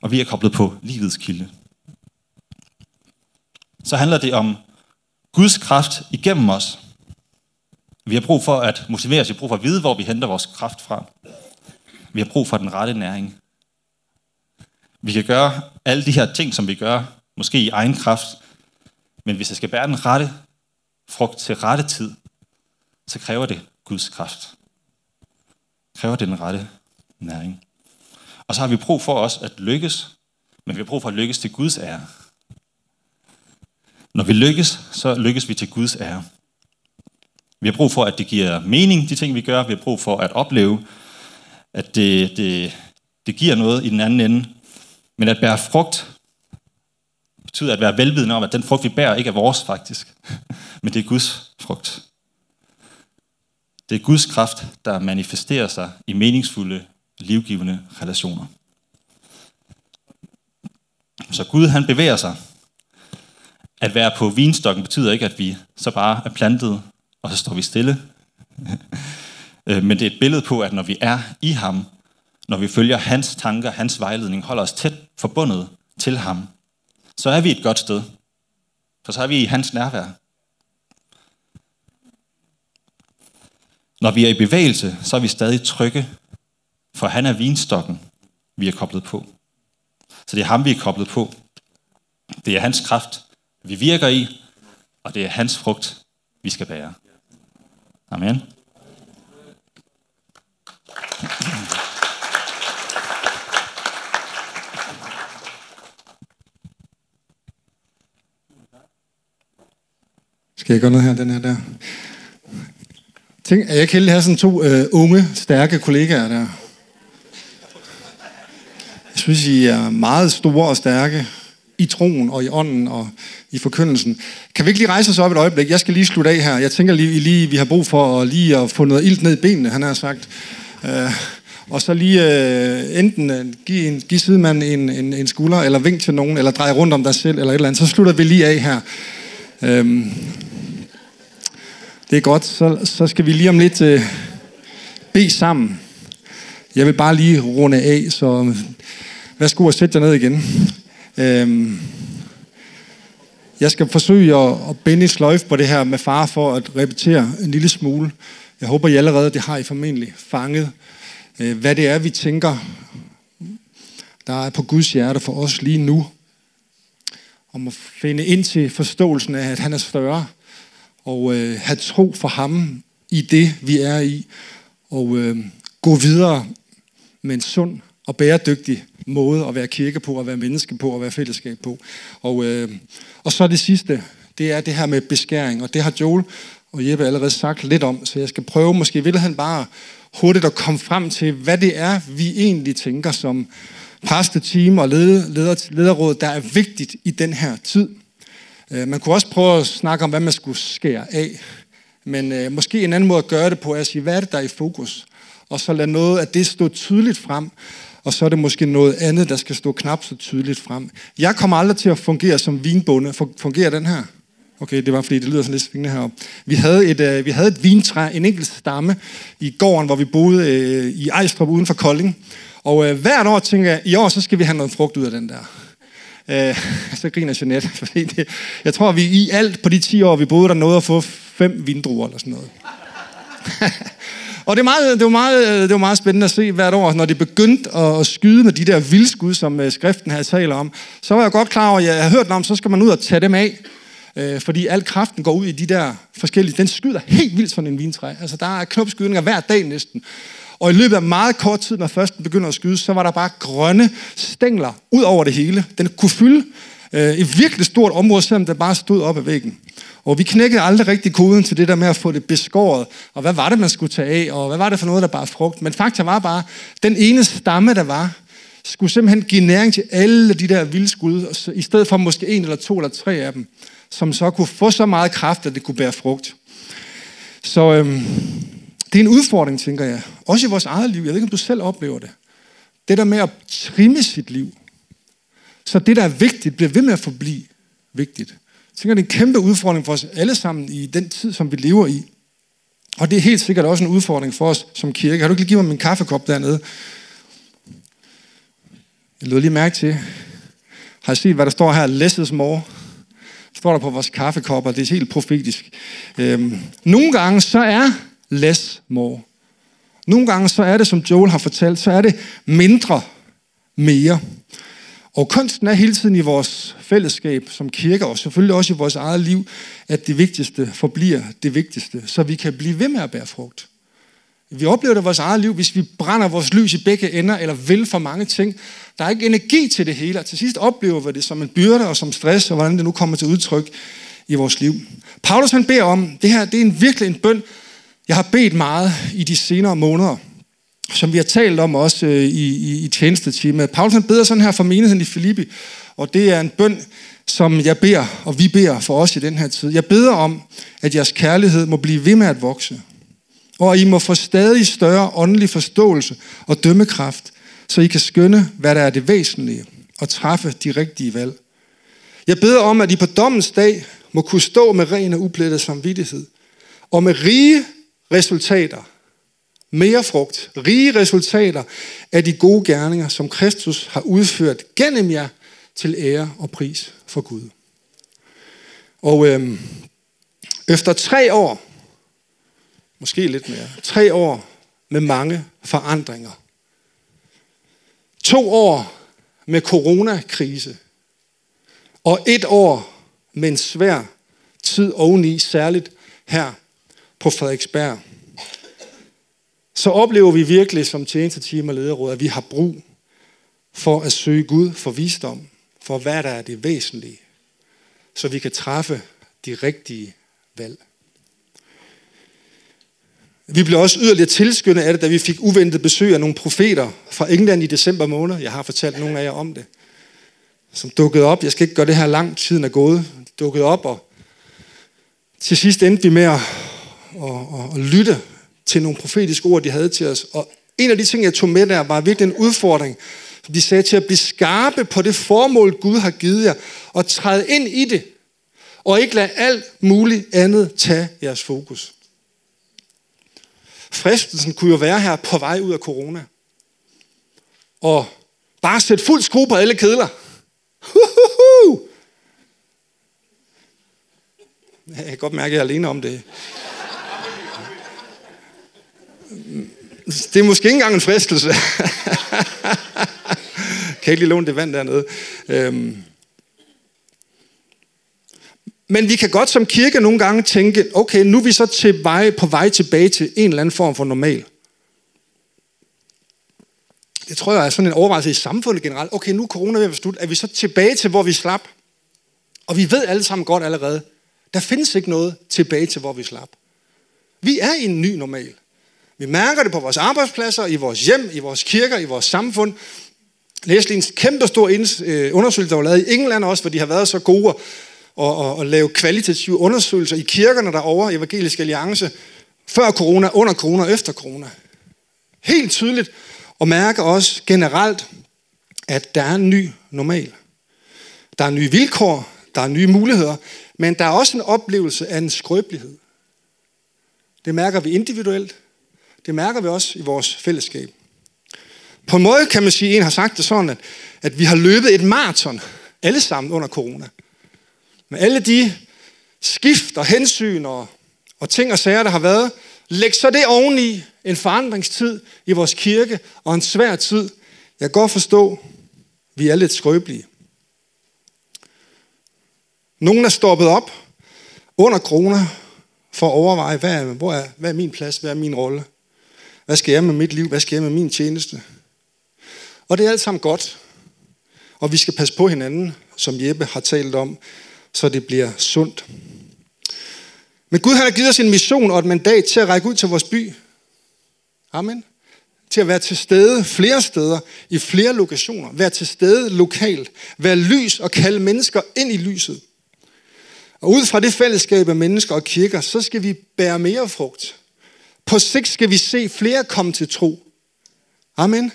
Og vi er koblet på livets kilde. Så handler det om Guds kraft igennem os. Vi har brug for at motivere os, vi har brug for at vide, hvor vi henter vores kraft fra. Vi har brug for den rette næring. Vi kan gøre alle de her ting, som vi gør, måske i egen kraft, men hvis jeg skal bære den rette frugt til rette tid, så kræver det Guds kraft. Kræver det den rette næring. Og så har vi brug for os at lykkes, men vi har brug for at lykkes til Guds ære. Når vi lykkes, så lykkes vi til Guds ære. Vi har brug for, at det giver mening, de ting vi gør. Vi har brug for at opleve, at det, det, det giver noget i den anden ende. Men at bære frugt betyder at være velvidende om, at den frugt, vi bærer, ikke er vores faktisk. Men det er Guds frugt. Det er Guds kraft, der manifesterer sig i meningsfulde, livgivende relationer. Så Gud han bevæger sig. At være på vinstokken betyder ikke, at vi så bare er plantet, og så står vi stille. Øh, men det er et billede på, at når vi er i ham, når vi følger hans tanker, hans vejledning, holder os tæt forbundet til ham, så er vi et godt sted. For så er vi i hans nærvær. Når vi er i bevægelse, så er vi stadig trygge, for han er vinstokken, vi er koblet på. Så det er ham, vi er koblet på. Det er hans kraft, vi virker i, og det er hans frugt, vi skal bære. Amen. Skal jeg gøre noget her, den her der? Tænk, at jeg kan have sådan to øh, unge, stærke kollegaer der? Jeg synes, I er meget store og stærke i troen og i ånden og i forkyndelsen. Kan vi ikke lige rejse os op et øjeblik? Jeg skal lige slutte af her. Jeg tænker lige, lige vi har brug for at, lige at få noget ilt ned i benene, han har sagt. Øh, og så lige øh, enten øh, give, en, give sidemanden en, en, en skulder, eller vink til nogen, eller dreje rundt om dig selv, eller et eller andet. Så slutter vi lige af her. Øh, det er godt. Så, så skal vi lige om lidt øh, bede sammen. Jeg vil bare lige runde af, så værsgo at sætte dig ned igen. Øhm, Jeg skal forsøge at, at binde et sløjf på det her med far for at repetere en lille smule. Jeg håber, I allerede, det har I formentlig fanget, øh, hvad det er, vi tænker, der er på Guds hjerte for os lige nu. Om at finde ind til forståelsen af, at han er større, og øh, have tro for ham i det, vi er i, og øh, gå videre med en sund og bæredygtig måde at være kirke på, at være menneske på, at være fællesskab på. Og, øh, og så det sidste, det er det her med beskæring, og det har Joel og Jeppe allerede sagt lidt om, så jeg skal prøve måske vil han bare hurtigt at komme frem til, hvad det er, vi egentlig tænker som præsteteam og leder, lederråd, der er vigtigt i den her tid. Øh, man kunne også prøve at snakke om, hvad man skulle skære af. Men øh, måske en anden måde at gøre det på er at sige, hvad er det, der er i fokus? Og så lade noget af det stå tydeligt frem, og så er det måske noget andet, der skal stå knap så tydeligt frem. Jeg kommer aldrig til at fungere som vinbonde. Fungerer den her? Okay, det var fordi, det lyder sådan lidt svingende heroppe. Vi havde et, øh, vi havde et vintræ, en enkelt stamme, i gården, hvor vi boede øh, i Ejstrup uden for Kolding. Og øh, hvert år tænker jeg, i år så skal vi have noget frugt ud af den der. Øh, så griner Jeanette, fordi det, jeg tror, vi i alt på de 10 år, vi boede der, nåede at få fem vindruer eller sådan noget. og det, var, meget, det, var meget, det var meget spændende at se hvert år, når de begyndte at skyde med de der vildskud, som øh, skriften her taler om. Så var jeg godt klar over, at jeg havde hørt om, så skal man ud og tage dem af. Øh, fordi al kraften går ud i de der forskellige... Den skyder helt vildt sådan en vintræ. Altså, der er knopskydninger hver dag næsten. Og i løbet af meget kort tid, når først den begynder at skyde, så var der bare grønne stængler ud over det hele. Den kunne fylde øh, et virkelig stort område, selvom det bare stod op ad væggen. Og vi knækkede aldrig rigtig koden til det der med at få det beskåret. Og hvad var det, man skulle tage af? Og hvad var det for noget, der bare frugt? Men fakta var bare, den ene stamme, der var, skulle simpelthen give næring til alle de der vildskud, i stedet for måske en eller to eller tre af dem, som så kunne få så meget kraft, at det kunne bære frugt. Så øhm, det er en udfordring, tænker jeg. Også i vores eget liv. Jeg ved ikke, om du selv oplever det. Det der med at trimme sit liv. Så det, der er vigtigt, bliver ved med at forblive vigtigt. Jeg tænker, det er en kæmpe udfordring for os alle sammen i den tid, som vi lever i. Og det er helt sikkert også en udfordring for os som kirke. Har du ikke lige givet mig min kaffekop dernede? Jeg lød lige mærke til. Har I set, hvad der står her? Læsses more. Står der på vores kaffekopper. Det er helt profetisk. Øhm, nogle gange så er less more. Nogle gange så er det, som Joel har fortalt, så er det mindre mere. Og kunsten er hele tiden i vores fællesskab som kirke, og selvfølgelig også i vores eget liv, at det vigtigste forbliver det vigtigste, så vi kan blive ved med at bære frugt. Vi oplever det i vores eget liv, hvis vi brænder vores lys i begge ender, eller vil for mange ting. Der er ikke energi til det hele, og til sidst oplever vi det som en byrde og som stress, og hvordan det nu kommer til udtryk i vores liv. Paulus han beder om, det her det er en virkelig en bøn, jeg har bedt meget i de senere måneder, som vi har talt om også øh, i, i, i tjenestetimet. Paulus han beder sådan her for menigheden i Filippi, og det er en bøn, som jeg beder, og vi beder for os i den her tid. Jeg beder om, at jeres kærlighed må blive ved med at vokse, og at I må få stadig større åndelig forståelse og dømmekraft, så I kan skønne, hvad der er det væsentlige, og træffe de rigtige valg. Jeg beder om, at I på dommens dag må kunne stå med ren og uplettet samvittighed, og med rige resultater, mere frugt, rige resultater af de gode gerninger, som Kristus har udført gennem jer til ære og pris for Gud. Og øhm, efter tre år, måske lidt mere, tre år med mange forandringer, to år med coronakrise, og et år med en svær tid oveni, særligt her på Frederiksberg, så oplever vi virkelig som tjenesteteam og lederråd, at vi har brug for at søge Gud for visdom, for hvad der er det væsentlige, så vi kan træffe de rigtige valg. Vi blev også yderligere tilskyndet af det, da vi fik uventet besøg af nogle profeter fra England i december måned. Jeg har fortalt nogle af jer om det. Som dukkede op. Jeg skal ikke gøre det her lang. Tiden er gået. Dukkede op, og til sidst endte vi med at, at, at, at lytte til nogle profetiske ord, de havde til os. Og en af de ting, jeg tog med der, var virkelig en udfordring. De sagde til at blive skarpe på det formål, Gud har givet jer, og træde ind i det, og ikke lade alt muligt andet tage jeres fokus. Fristelsen kunne jo være her på vej ud af corona. Og bare sætte fuld skrue på alle kedler. Jeg kan godt mærke, at jeg er alene om det. Det er måske ikke engang en fristelse. kan ikke lige låne det vand dernede. Øhm. Men vi kan godt som kirke nogle gange tænke, okay, nu er vi så til vej, på vej tilbage til en eller anden form for normal. Det tror jeg er sådan en overvejelse i samfundet generelt. Okay, nu er corona ved at være slut. Er vi så tilbage til, hvor vi slap? Og vi ved alle sammen godt allerede, der findes ikke noget tilbage til, hvor vi slap. Vi er i en ny normal. Vi mærker det på vores arbejdspladser, i vores hjem, i vores kirker, i vores samfund. Jeg læste en kæmpe stor øh, undersøgelse, der var lavet i England også, hvor de har været så gode og, og, og lave kvalitative undersøgelser i kirkerne derovre, Evangelisk Alliance, før corona, under corona og efter corona. Helt tydeligt, og mærke også generelt, at der er en ny normal. Der er nye vilkår, der er nye muligheder, men der er også en oplevelse af en skrøbelighed. Det mærker vi individuelt, det mærker vi også i vores fællesskab. På en måde kan man sige, en har sagt det sådan, at, at vi har løbet et maraton, alle sammen under corona. Med alle de skift og hensyn og, og ting og sager, der har været, læg så det oveni en forandringstid i vores kirke og en svær tid. Jeg kan godt forstå, vi er lidt skrøbelige. Nogle er stoppet op under corona for at overveje, hvad er, hvor er, hvad er min plads, hvad er min rolle? Hvad skal jeg med mit liv? Hvad skal jeg med min tjeneste? Og det er alt sammen godt. Og vi skal passe på hinanden, som Jeppe har talt om, så det bliver sundt. Men Gud har givet os en mission og et mandat til at række ud til vores by. Amen. Til at være til stede flere steder, i flere lokationer. Være til stede lokalt. Være lys og kalde mennesker ind i lyset. Og ud fra det fællesskab af mennesker og kirker, så skal vi bære mere frugt. På sigt skal vi se flere komme til tro. Amen.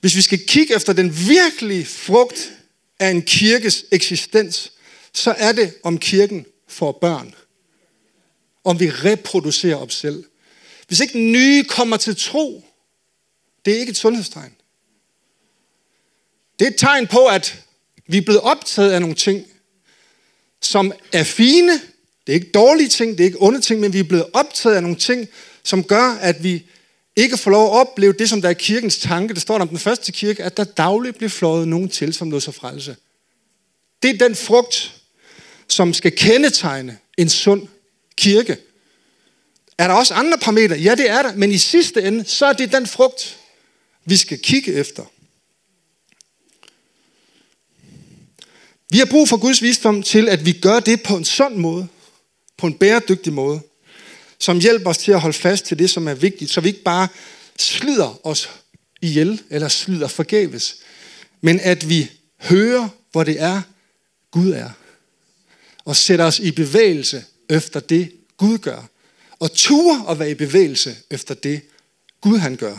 Hvis vi skal kigge efter den virkelige frugt af en kirkes eksistens, så er det, om kirken får børn. Om vi reproducerer os selv. Hvis ikke nye kommer til tro, det er ikke et sundhedstegn. Det er et tegn på, at vi er blevet optaget af nogle ting, som er fine. Det er ikke dårlige ting, det er ikke onde ting, men vi er blevet optaget af nogle ting, som gør, at vi ikke får lov at opleve det, som der er kirkens tanke. Det står der om den første kirke, at der dagligt bliver flået nogen til, som lå sig frelse. Det er den frugt, som skal kendetegne en sund kirke. Er der også andre parametre? Ja, det er der. Men i sidste ende, så er det den frugt, vi skal kigge efter. Vi har brug for Guds visdom til, at vi gør det på en sund måde, på en bæredygtig måde, som hjælper os til at holde fast til det, som er vigtigt, så vi ikke bare slider os ihjel eller slider forgæves, men at vi hører, hvor det er, Gud er, og sætter os i bevægelse efter det, Gud gør, og turer at være i bevægelse efter det, Gud han gør.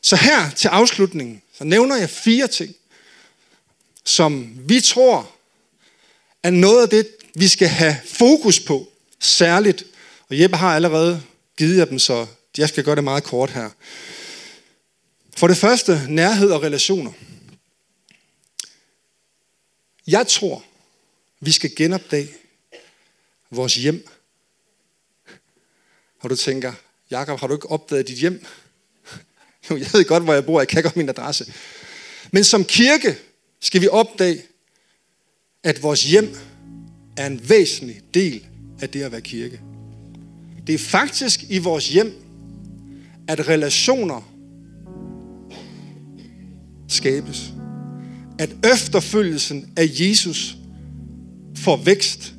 Så her til afslutningen, så nævner jeg fire ting, som vi tror er noget af det, vi skal have fokus på, særligt. Og Jeppe har allerede givet jer dem, så jeg skal gøre det meget kort her. For det første, nærhed og relationer. Jeg tror, vi skal genopdage vores hjem. Og du tænker, Jakob, har du ikke opdaget dit hjem? Jo, jeg ved godt, hvor jeg bor, jeg kan godt min adresse. Men som kirke skal vi opdage, at vores hjem er en væsentlig del af det at være kirke. Det er faktisk i vores hjem, at relationer skabes. At efterfølgelsen af Jesus får vækst.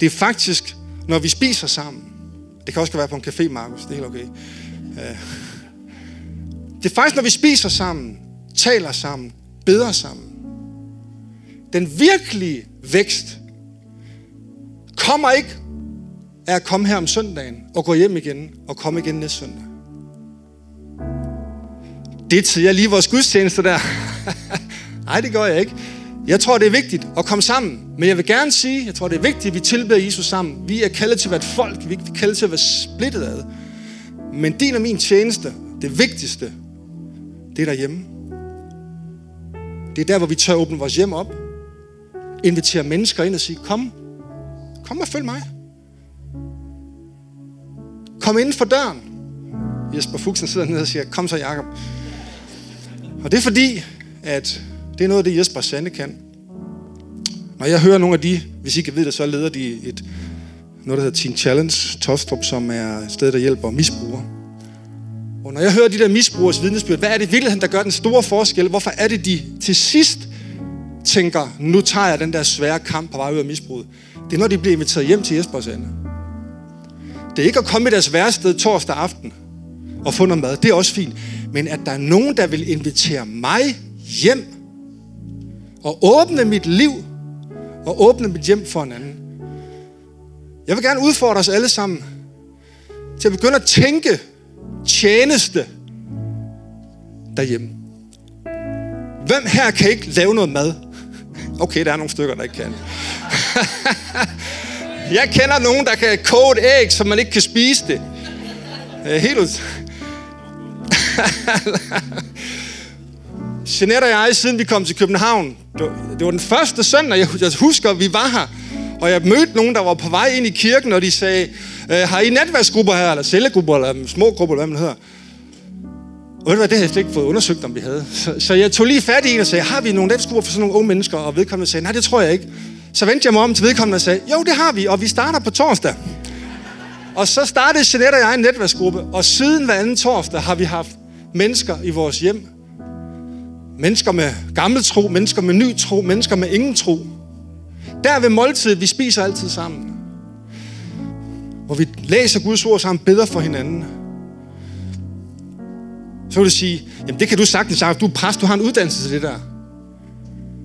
Det er faktisk, når vi spiser sammen. Det kan også være på en café, Markus. Det er helt okay. Øh. Det er faktisk, når vi spiser sammen, taler sammen, beder sammen. Den virkelige vækst kommer ikke af at komme her om søndagen og gå hjem igen og komme igen næste søndag. Det til jeg lige vores gudstjeneste der. Nej, det gør jeg ikke. Jeg tror, det er vigtigt at komme sammen. Men jeg vil gerne sige, jeg tror, det er vigtigt, at vi tilbeder Jesus sammen. Vi er kaldet til at være et folk. Vi er kaldet til at være splittet ad. Men din og min tjeneste, det vigtigste, det er derhjemme. Det er der, hvor vi tør åbne vores hjem op. Invitere mennesker ind og sige, kom, kom og følg mig. Kom inden for døren. Jesper Fuchsen sidder nede og siger, kom så Jacob. Og det er fordi, at det er noget af det, Jesper Sande kan. Når jeg hører nogle af de, hvis I kan vide det, så leder de et, noget, der hedder Teen Challenge Tostrup, som er et sted, der hjælper misbrugere. Og når jeg hører de der misbrugers vidnesbyrd, hvad er det i virkeligheden, der gør den store forskel? Hvorfor er det, de til sidst tænker, nu tager jeg den der svære kamp på vej ud af misbruget? Det er, når de bliver inviteret hjem til Jesper Sande. Det er ikke at komme i deres værsted torsdag aften og få noget mad. Det er også fint. Men at der er nogen, der vil invitere mig hjem og åbne mit liv og åbne mit hjem for en anden. Jeg vil gerne udfordre os alle sammen til at begynde at tænke tjeneste derhjemme. Hvem her kan ikke lave noget mad? Okay, der er nogle stykker, der ikke kan. Jeg kender nogen, der kan koge et æg, så man ikke kan spise det. Helt ud. Jeanette og jeg, siden vi kom til København, det var den første søndag, jeg husker, vi var her. Og jeg mødte nogen, der var på vej ind i kirken, og de sagde, øh, har I netværksgrupper her, eller cellegrupper, eller små grupper, eller hvad man hedder? Og ved du hvad, det havde jeg slet ikke fået undersøgt, om vi havde. Så, så jeg tog lige fat i en og sagde, har vi nogle netværksgrupper for sådan nogle unge mennesker? Og vedkommende sagde, nej, det tror jeg ikke. Så vendte jeg mig om til vedkommende og sagde, jo, det har vi, og vi starter på torsdag. Og så startede Jeanette og jeg en netværksgruppe, og siden hver anden torsdag har vi haft mennesker i vores hjem. Mennesker med gammel tro, mennesker med ny tro, mennesker med ingen tro. Der ved måltid, vi spiser altid sammen. Hvor vi læser Guds ord sammen, beder for hinanden. Så vil du sige, jamen det kan du sagtens sige, du er præst, du har en uddannelse til det der.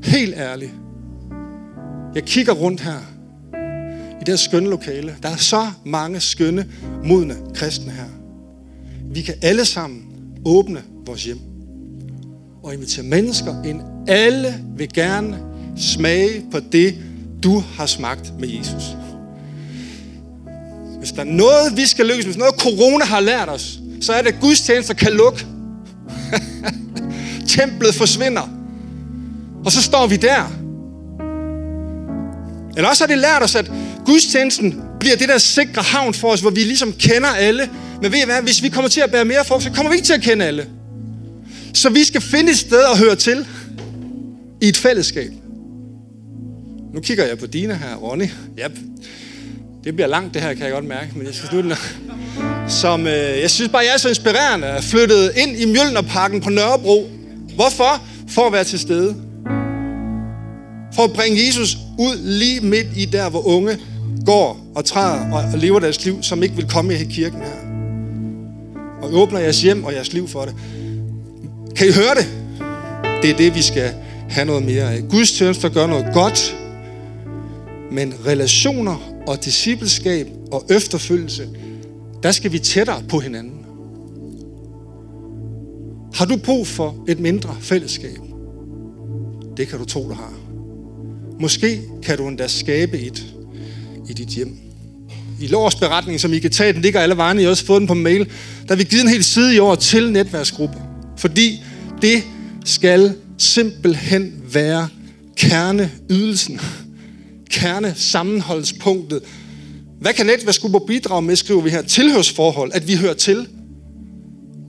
Helt ærligt. Jeg kigger rundt her, i det her skønne lokale. Der er så mange skønne, modne kristne her. Vi kan alle sammen åbne vores hjem og invitere mennesker ind. Alle vil gerne smage på det, du har smagt med Jesus. Hvis der er noget, vi skal lykkes, hvis noget corona har lært os, så er det, at gudstjenester kan lukke. Templet forsvinder. Og så står vi der. Eller også har det lært os, at gudstjenesten bliver det der sikre havn for os, hvor vi ligesom kender alle. Men ved I hvad, hvis vi kommer til at bære mere frugt, så kommer vi ikke til at kende alle. Så vi skal finde et sted at høre til i et fællesskab. Nu kigger jeg på Dina her, Ronny. Yep. Det bliver langt, det her, kan jeg godt mærke, men jeg skal slutte Som, øh, jeg synes bare, jeg er så inspirerende. Jeg flyttede ind i Mjølnerparken på Nørrebro. Hvorfor? For at være til stede. Prøv at bringe Jesus ud lige midt i der, hvor unge går og træder og lever deres liv, som ikke vil komme i kirken her. Og åbner jeres hjem og jeres liv for det. Kan I høre det? Det er det, vi skal have noget mere af. Guds tjenester gør noget godt, men relationer og discipleskab og efterfølgelse, der skal vi tættere på hinanden. Har du brug for et mindre fællesskab? Det kan du tro, du har. Måske kan du endda skabe et i dit hjem. I lovsberetningen, som I kan tage, den ligger alle vejene, I har også fået den på mail, der har vi givet en hel side i år til netværksgruppe. Fordi det skal simpelthen være kerneydelsen, Kerne sammenholdspunktet. Hvad kan netværksgrupper bidrage med, skriver vi her? Tilhørsforhold, at vi hører til.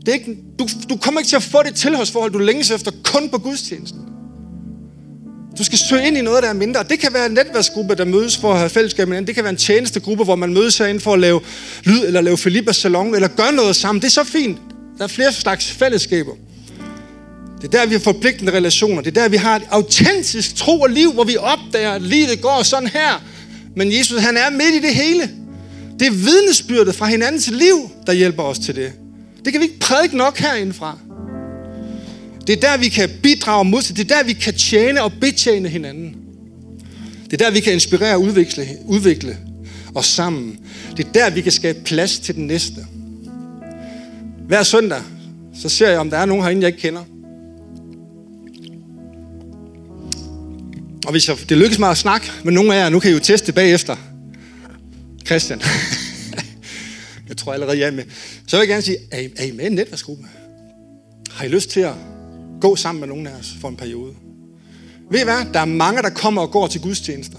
Det er ikke, du, du kommer ikke til at få det tilhørsforhold, du længes efter kun på gudstjenesten. Du skal søge ind i noget, der er mindre. Det kan være en netværksgruppe, der mødes for at have fællesskab med Det kan være en tjenestegruppe, hvor man mødes herinde for at lave lyd, eller lave Filippas salon, eller gøre noget sammen. Det er så fint. Der er flere slags fællesskaber. Det er der, vi har forpligtende relationer. Det er der, vi har et autentisk tro og liv, hvor vi opdager, at livet går sådan her. Men Jesus, han er midt i det hele. Det er vidnesbyrdet fra hinandens liv, der hjælper os til det. Det kan vi ikke prædike nok herindefra. Det er der, vi kan bidrage mod Det er der, vi kan tjene og betjene hinanden. Det er der, vi kan inspirere og udvikle, udvikle os sammen. Det er der, vi kan skabe plads til den næste. Hver søndag, så ser jeg, om der er nogen herinde, jeg ikke kender. Og hvis jeg, det lykkes mig at snakke med nogen af jer, nu kan I jo teste bagefter. Christian. jeg tror allerede, jeg er med. Så vil jeg gerne sige, er I, er I med i en netværksgruppe? Har I lyst til at gå sammen med nogen af os for en periode? Ved I hvad? Der er mange, der kommer og går til gudstjenester.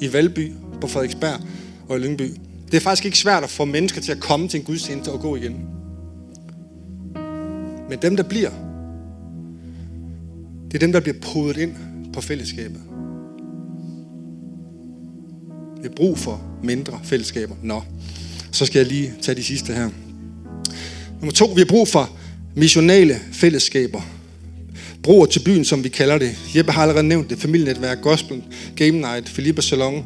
I Valby, på Frederiksberg og i Lyngby. Det er faktisk ikke svært at få mennesker til at komme til en gudstjeneste og gå igen. Men dem, der bliver, det er dem, der bliver podet ind på fællesskabet. Vi har brug for mindre fællesskaber. Nå, så skal jeg lige tage de sidste her. Nummer to, vi har brug for missionale fællesskaber. Broer til byen, som vi kalder det. Jeppe har allerede nævnt det. Familienetværk, gospel, game night, Philippa Salon,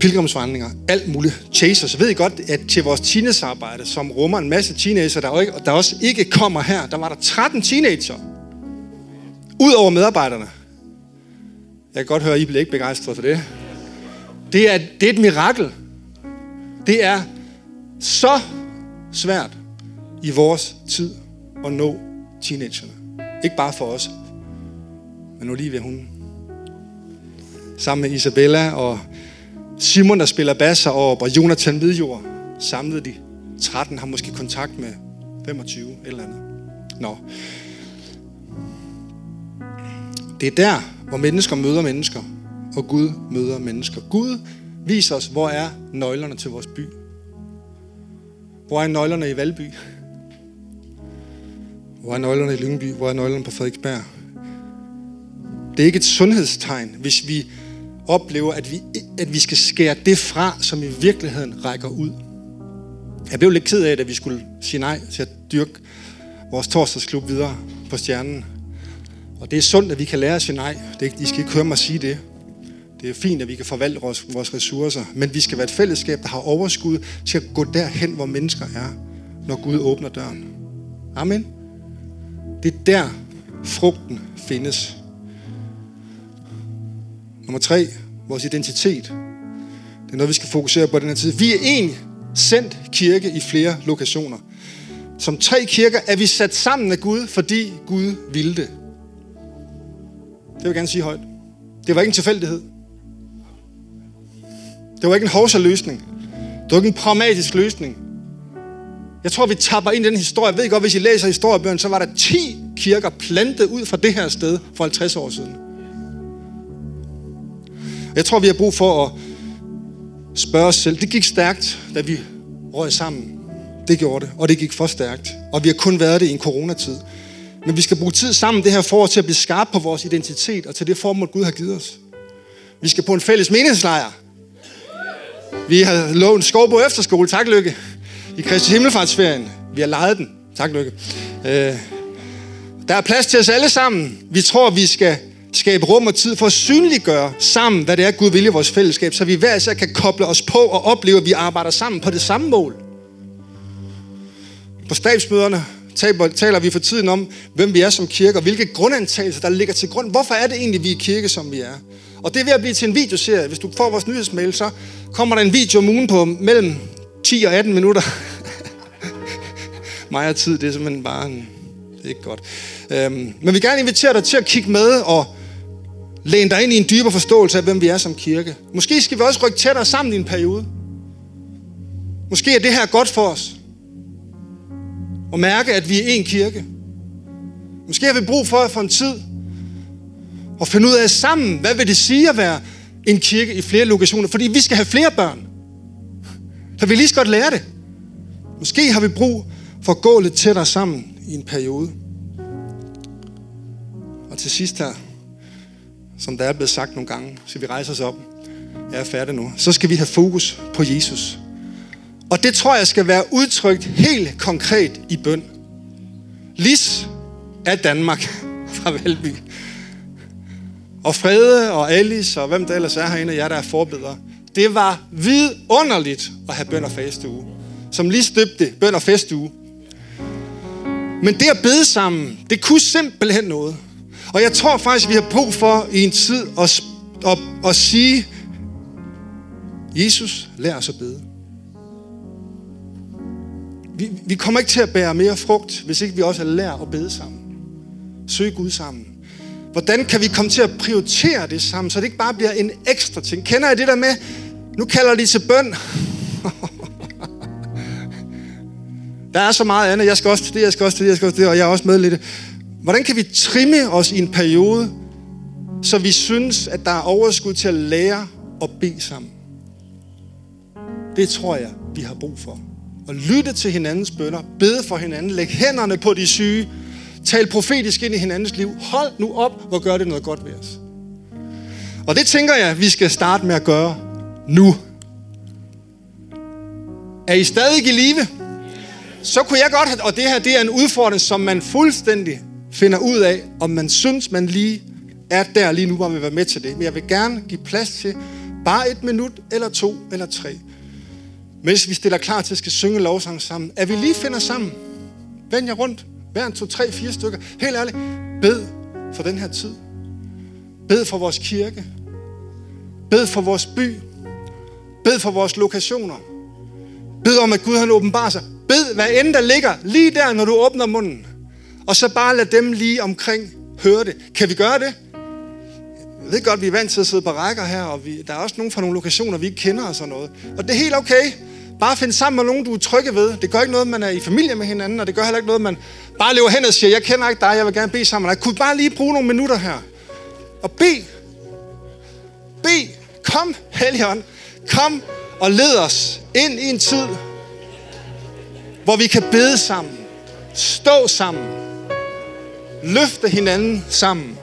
pilgrimsvandringer, alt muligt. Chasers. Ved I godt, at til vores teenagearbejde, som rummer en masse teenager, der, ikke, der også ikke kommer her, der var der 13 teenager. Udover medarbejderne. Jeg kan godt høre, at I bliver ikke begejstret for det. Det er, det er et mirakel. Det er så svært i vores tid at nå teenagerne. Ikke bare for os, men Olivia, hun sammen med Isabella og Simon, der spiller basser og, og Jonathan Midjord, samlede de 13, har måske kontakt med 25 eller andet. Nå. Det er der, hvor mennesker møder mennesker, og Gud møder mennesker. Gud viser os, hvor er nøglerne til vores by. Hvor er nøglerne i Valby? Hvor er nøglerne i Lyngby? Hvor er nøglerne på Frederiksberg? Det er ikke et sundhedstegn, hvis vi oplever, at vi, at vi skal skære det fra, som i virkeligheden rækker ud. Jeg blev lidt ked af, at vi skulle sige nej til at dyrke vores torsdagsklub videre på stjernen. Og det er sundt, at vi kan lære at sige nej. Det, I skal ikke høre mig sige det. Det er fint, at vi kan forvalte vores, vores ressourcer, men vi skal være et fællesskab, der har overskud til at gå derhen, hvor mennesker er, når Gud åbner døren. Amen. Det er der, frugten findes. Nummer tre, vores identitet. Det er noget, vi skal fokusere på den her tid. Vi er en sendt kirke i flere lokationer. Som tre kirker er vi sat sammen af Gud, fordi Gud ville det. Det vil jeg gerne sige højt. Det var ikke en tilfældighed. Det var ikke en hovsaløsning. Det var ikke en pragmatisk løsning. Jeg tror, vi tapper ind i den historie. Jeg ved godt, hvis I læser historiebøgerne, så var der 10 kirker plantet ud fra det her sted for 50 år siden. Jeg tror, vi har brug for at spørge os selv. Det gik stærkt, da vi røg sammen. Det gjorde det, og det gik for stærkt. Og vi har kun været det i en coronatid. Men vi skal bruge tid sammen det her forår til at blive skarpe på vores identitet og til det formål, Gud har givet os. Vi skal på en fælles meningslejr. Vi har lovet en skovbo efterskole, tak Lykke, i Kristi Himmelfartsferien. Vi har lejet den, tak Lykke. Øh, der er plads til os alle sammen. Vi tror, vi skal skabe rum og tid for at synliggøre sammen, hvad det er, Gud vil i vores fællesskab, så vi hver især kan koble os på og opleve, at vi arbejder sammen på det samme mål. På stabsmøderne taler vi for tiden om, hvem vi er som kirke, og hvilke grundantagelser, der ligger til grund. Hvorfor er det egentlig, vi er kirke, som vi er? Og det er ved at blive til en videoserie. Hvis du får vores nyhedsmail, så kommer der en video om ugen på mellem 10 og 18 minutter. Mig og tid, det er simpelthen bare en... Det er ikke godt. Øhm, men vi gerne invitere dig til at kigge med og læne dig ind i en dybere forståelse af, hvem vi er som kirke. Måske skal vi også rykke tættere sammen i en periode. Måske er det her godt for os. Og mærke, at vi er en kirke. Måske har vi brug for at få en tid at finde ud af sammen, hvad vil det sige at være en kirke i flere lokationer, fordi vi skal have flere børn. Så vi lige så godt lære det. Måske har vi brug for at gå lidt tættere sammen i en periode. Og til sidst her, som der er blevet sagt nogle gange, så vi rejser os op. Jeg er færdig nu. Så skal vi have fokus på Jesus. Og det tror jeg skal være udtrykt helt konkret i bøn. Lis af Danmark fra Valby. Og Frede og Alice og hvem der ellers er herinde, jer der er forbedere. Det var vidunderligt at have bøn og uge. Som lige støbte bøn og uge. Men det at bede sammen, det kunne simpelthen noget. Og jeg tror faktisk, vi har brug for i en tid at, at, at sige, Jesus, lær os at bede. Vi, vi kommer ikke til at bære mere frugt, hvis ikke vi også lærer at bede sammen. Søg Gud sammen. Hvordan kan vi komme til at prioritere det sammen, så det ikke bare bliver en ekstra ting? Kender I det der med, nu kalder de til bøn. der er så meget andet. Jeg skal også til det, jeg skal også til det, jeg skal også til det, og jeg er også med lidt. Hvordan kan vi trimme os i en periode, så vi synes, at der er overskud til at lære og bede sammen? Det tror jeg, vi har brug for. At lytte til hinandens bønder, bede for hinanden, lægge hænderne på de syge, tal profetisk ind i hinandens liv. Hold nu op, hvor gør det noget godt ved os. Og det tænker jeg, vi skal starte med at gøre nu. Er I stadig i live? Så kunne jeg godt have, og det her det er en udfordring, som man fuldstændig finder ud af, om man synes, man lige er der lige nu, hvor man vil være med til det. Men jeg vil gerne give plads til bare et minut, eller to, eller tre. Mens vi stiller klar til at skal synge lovsang sammen. Er vi lige finder sammen? Vend jer rundt. Hver en, to, tre, fire stykker. Helt ærligt. Bed for den her tid. Bed for vores kirke. Bed for vores by. Bed for vores lokationer. Bed om, at Gud han åbenbarer sig. Bed, hvad end der ligger lige der, når du åbner munden. Og så bare lad dem lige omkring høre det. Kan vi gøre det? Jeg ved godt, vi er vant til at sidde på rækker her, og vi, der er også nogen fra nogle lokationer, vi ikke kender og sådan noget. Og det er helt okay. Bare find sammen med nogen, du er trygge ved. Det gør ikke noget, man er i familie med hinanden, og det gør heller ikke noget, man bare lever hen og siger, jeg kender ikke dig, jeg vil gerne bede sammen med dig. Kunne bare lige bruge nogle minutter her? Og bed. Bed. Kom, Helligånd. Kom og led os ind i en tid, hvor vi kan bede sammen, stå sammen, løfte hinanden sammen,